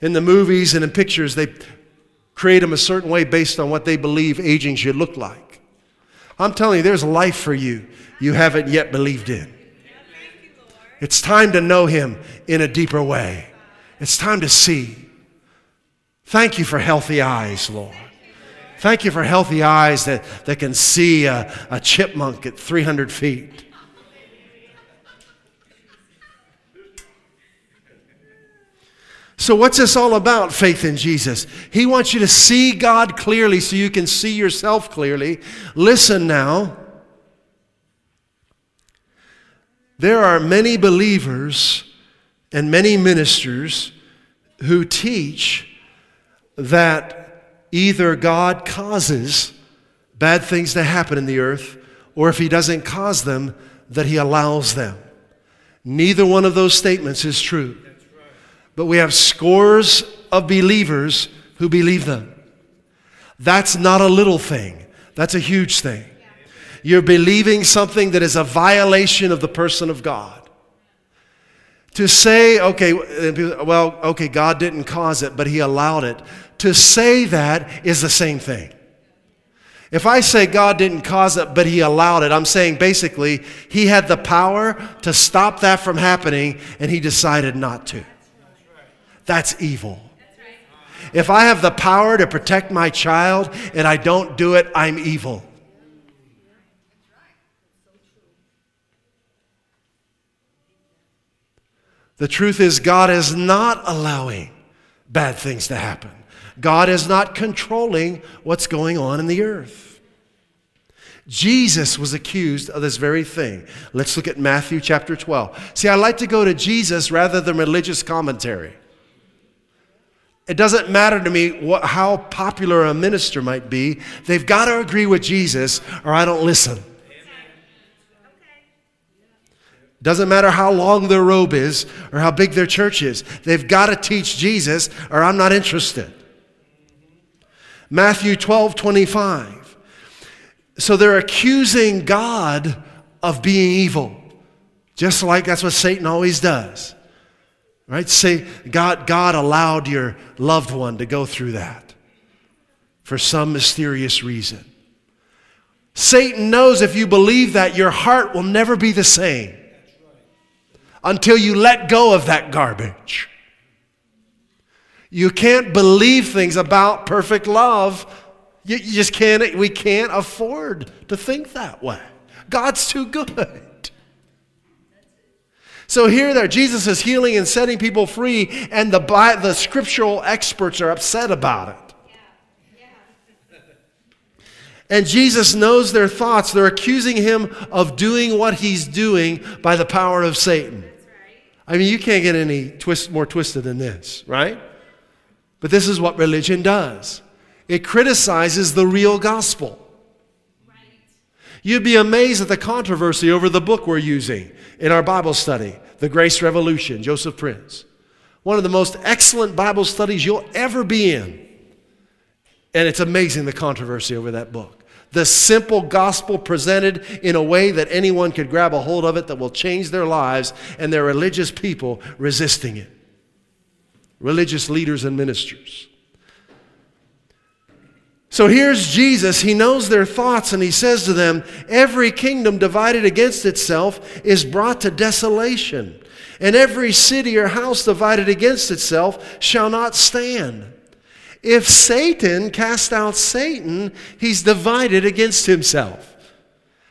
In the movies and in pictures, they create him a certain way based on what they believe aging should look like. I'm telling you, there's life for you you haven't yet believed in. It's time to know him in a deeper way. It's time to see. Thank you for healthy eyes, Lord. Thank you for healthy eyes that, that can see a, a chipmunk at 300 feet. So, what's this all about, faith in Jesus? He wants you to see God clearly so you can see yourself clearly. Listen now. There are many believers and many ministers who teach that either God causes bad things to happen in the earth, or if He doesn't cause them, that He allows them. Neither one of those statements is true. But we have scores of believers who believe them. That's not a little thing, that's a huge thing. You're believing something that is a violation of the person of God. To say, okay, well, okay, God didn't cause it, but He allowed it. To say that is the same thing. If I say God didn't cause it, but He allowed it, I'm saying basically He had the power to stop that from happening, and He decided not to. That's evil. If I have the power to protect my child and I don't do it, I'm evil. The truth is, God is not allowing bad things to happen. God is not controlling what's going on in the earth. Jesus was accused of this very thing. Let's look at Matthew chapter 12. See, I like to go to Jesus rather than religious commentary. It doesn't matter to me what, how popular a minister might be. They've got to agree with Jesus or I don't listen. Doesn't matter how long their robe is or how big their church is. They've got to teach Jesus or I'm not interested. Matthew 12, 25. So they're accusing God of being evil, just like that's what Satan always does. Right? Say, God, God allowed your loved one to go through that for some mysterious reason. Satan knows if you believe that, your heart will never be the same until you let go of that garbage. You can't believe things about perfect love. You, you just can't, we can't afford to think that way. God's too good. So here there, Jesus is healing and setting people free, and the, the scriptural experts are upset about it. And Jesus knows their thoughts. They're accusing him of doing what he's doing by the power of Satan. I mean, you can't get any twist, more twisted than this, right? But this is what religion does it criticizes the real gospel. Right. You'd be amazed at the controversy over the book we're using in our Bible study, The Grace Revolution, Joseph Prince. One of the most excellent Bible studies you'll ever be in. And it's amazing the controversy over that book. The simple gospel presented in a way that anyone could grab a hold of it that will change their lives, and their religious people resisting it. Religious leaders and ministers. So here's Jesus. He knows their thoughts and he says to them, Every kingdom divided against itself is brought to desolation, and every city or house divided against itself shall not stand. If Satan cast out Satan, he's divided against himself.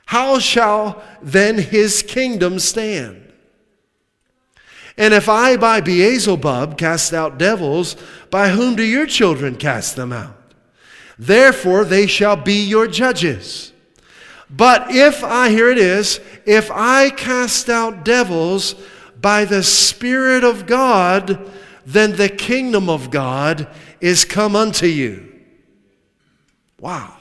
How shall then his kingdom stand? And if I by Beelzebub cast out devils, by whom do your children cast them out? Therefore, they shall be your judges. But if I, here it is, if I cast out devils by the Spirit of God, then the kingdom of God is come unto you. Wow.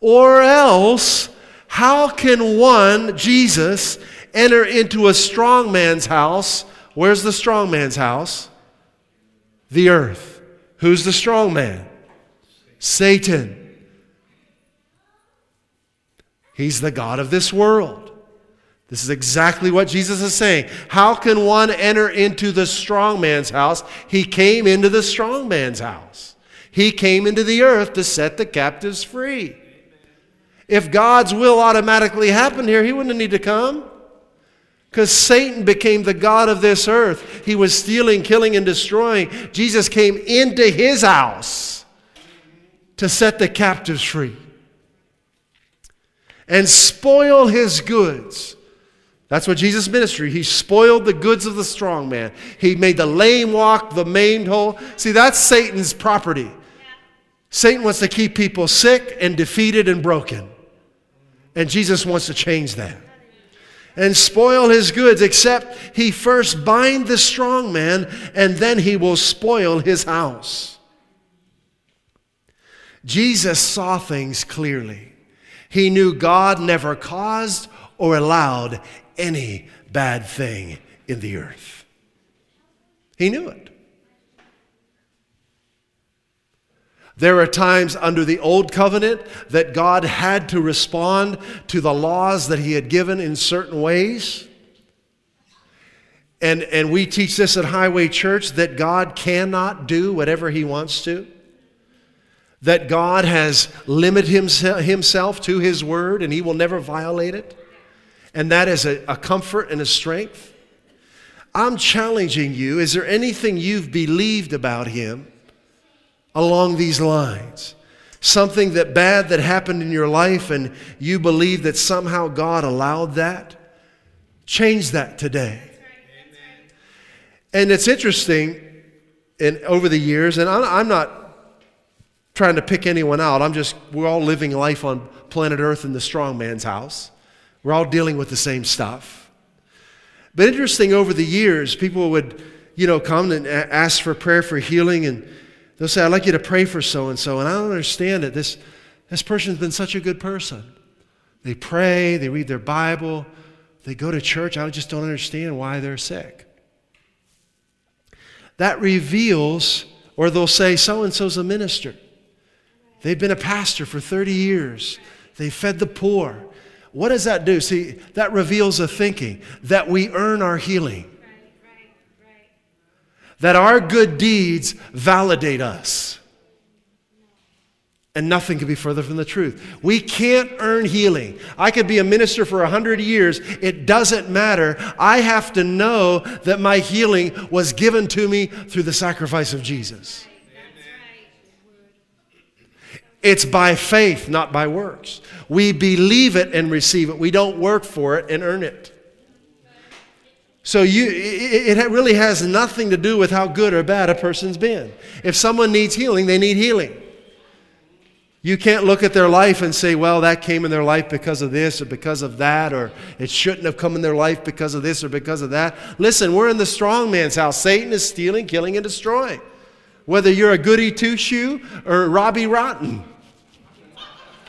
Or else, how can one, Jesus, enter into a strong man's house? Where's the strong man's house? The earth. Who's the strong man? Satan. He's the God of this world. This is exactly what Jesus is saying. How can one enter into the strong man's house? He came into the strong man's house. He came into the earth to set the captives free. If God's will automatically happened here, he wouldn't need to come. Because Satan became the God of this earth. He was stealing, killing, and destroying. Jesus came into his house to set the captives free and spoil his goods. That's what Jesus' ministry. He spoiled the goods of the strong man. He made the lame walk, the maimed whole. See, that's Satan's property. Satan wants to keep people sick and defeated and broken. And Jesus wants to change that. And spoil his goods, except he first bind the strong man, and then he will spoil his house. Jesus saw things clearly. He knew God never caused or allowed any bad thing in the earth. He knew it. There are times under the old covenant that God had to respond to the laws that He had given in certain ways. And, and we teach this at Highway Church that God cannot do whatever He wants to that God has limited himself to his word and he will never violate it. And that is a, a comfort and a strength. I'm challenging you. Is there anything you've believed about him along these lines? Something that bad that happened in your life and you believe that somehow God allowed that? Change that today. And it's interesting, and over the years, and I'm not trying to pick anyone out. I'm just, we're all living life on planet Earth in the strong man's house. We're all dealing with the same stuff. But interesting, over the years, people would, you know, come and ask for prayer for healing, and they'll say, I'd like you to pray for so and so. And I don't understand it. This, this person's been such a good person. They pray, they read their Bible, they go to church. I just don't understand why they're sick. That reveals, or they'll say, so and so's a minister. They've been a pastor for 30 years. They fed the poor. What does that do? See, that reveals a thinking that we earn our healing. That our good deeds validate us. And nothing could be further from the truth. We can't earn healing. I could be a minister for 100 years. It doesn't matter. I have to know that my healing was given to me through the sacrifice of Jesus. It's by faith, not by works. We believe it and receive it. We don't work for it and earn it. So you, it, it really has nothing to do with how good or bad a person's been. If someone needs healing, they need healing. You can't look at their life and say, well, that came in their life because of this or because of that, or it shouldn't have come in their life because of this or because of that. Listen, we're in the strong man's house. Satan is stealing, killing, and destroying whether you're a goody two shoe or Robbie Rotten.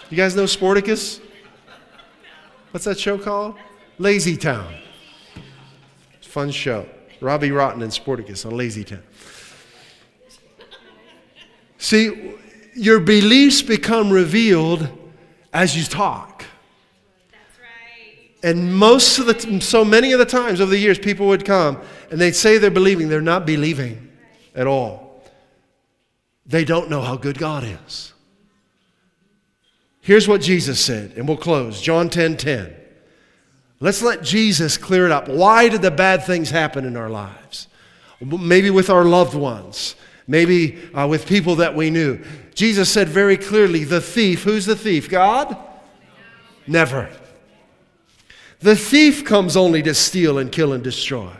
You guys know Sportacus? What's that show called? Lazy Town. Fun show. Robbie Rotten and Sportacus on Lazy Town. See, your beliefs become revealed as you talk. That's right. And most of the, so many of the times over the years, people would come and they'd say they're believing. They're not believing at all. They don't know how good God is. Here's what Jesus said, and we'll close. John 10 10. Let's let Jesus clear it up. Why did the bad things happen in our lives? Maybe with our loved ones, maybe uh, with people that we knew. Jesus said very clearly the thief, who's the thief? God? Never. The thief comes only to steal and kill and destroy.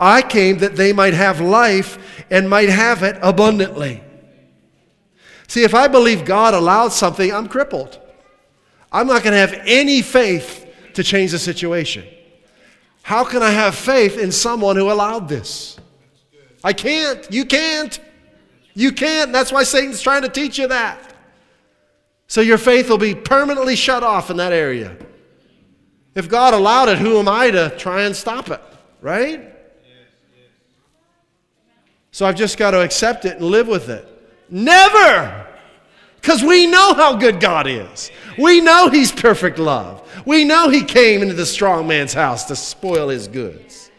I came that they might have life and might have it abundantly. See, if I believe God allowed something, I'm crippled. I'm not going to have any faith to change the situation. How can I have faith in someone who allowed this? I can't. You can't. You can't. That's why Satan's trying to teach you that. So your faith will be permanently shut off in that area. If God allowed it, who am I to try and stop it? Right? So I've just got to accept it and live with it. Never! Because we know how good God is. We know He's perfect love. We know He came into the strong man's house to spoil his goods.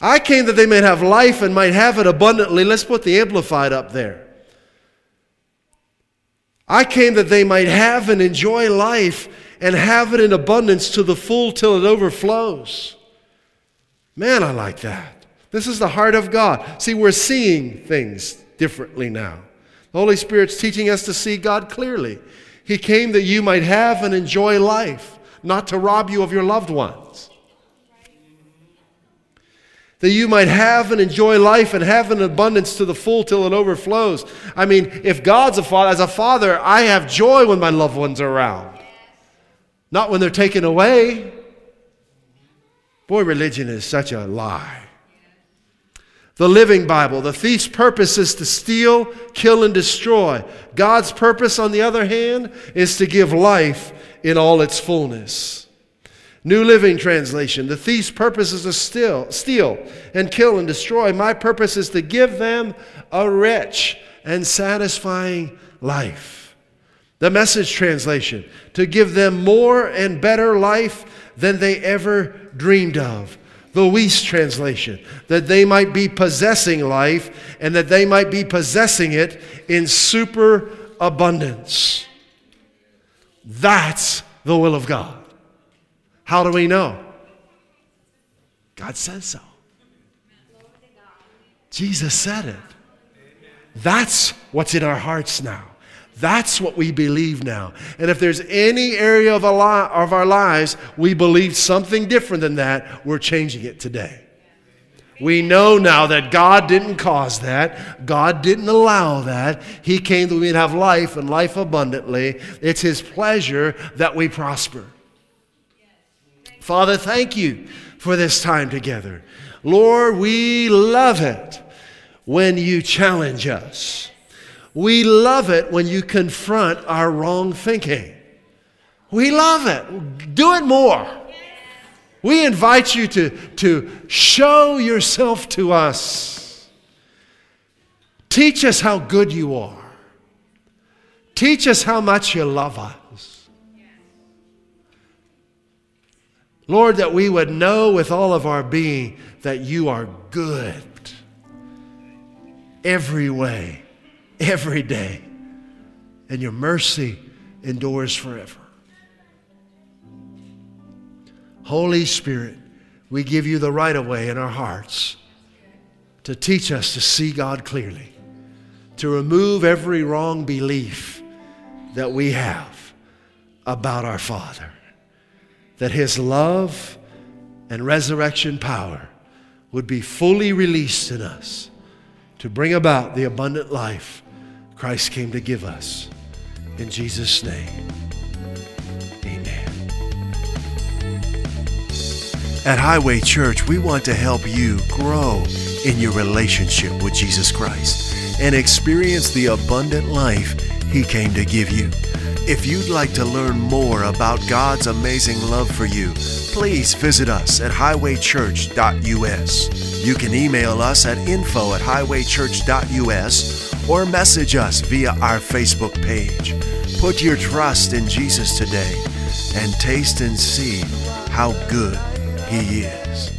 I came that they might have life and might have it abundantly. Let's put the Amplified up there. I came that they might have and enjoy life and have it in abundance to the full till it overflows. Man, I like that. This is the heart of God. See, we're seeing things differently now. The Holy Spirit's teaching us to see God clearly. He came that you might have and enjoy life, not to rob you of your loved ones. That you might have and enjoy life and have an abundance to the full till it overflows. I mean, if God's a father, as a father, I have joy when my loved ones are around, not when they're taken away. Boy, religion is such a lie the Living Bible. The thief's purpose is to steal, kill, and destroy. God's purpose, on the other hand, is to give life in all its fullness. New Living Translation. The thief's purpose is to steal, steal and kill and destroy. My purpose is to give them a rich and satisfying life. The Message Translation. To give them more and better life than they ever dreamed of the Wuest translation, that they might be possessing life and that they might be possessing it in super abundance. That's the will of God. How do we know? God says so. Jesus said it. That's what's in our hearts now. That's what we believe now. And if there's any area of, our lives we believe something different than that, we're changing it today. We know now that God didn't cause that. God didn't allow that. He came that we'd have life and life abundantly. It's His pleasure that we prosper. Father, thank you for this time together. Lord, we love it when you challenge us. We love it when you confront our wrong thinking. We love it. Do it more. We invite you to, to show yourself to us. Teach us how good you are. Teach us how much you love us. Lord, that we would know with all of our being that you are good every way [laughs] every day, and your mercy endures forever. Holy Spirit, we give you the right of way in our hearts to teach us to see God clearly, to remove every wrong belief that we have about our Father, that His love and resurrection power would be fully released in us to bring about the abundant life Christ came to give us. In Jesus' name, amen. At Highway Church, we want to help you grow in your relationship with Jesus Christ and experience the abundant life He came to give you. If you'd like to learn more about God's amazing love for you, please visit us at highwaychurch.us. You can email us at info at highwaychurch.us or message us via our Facebook page. Put your trust in Jesus today and taste and see how good He is.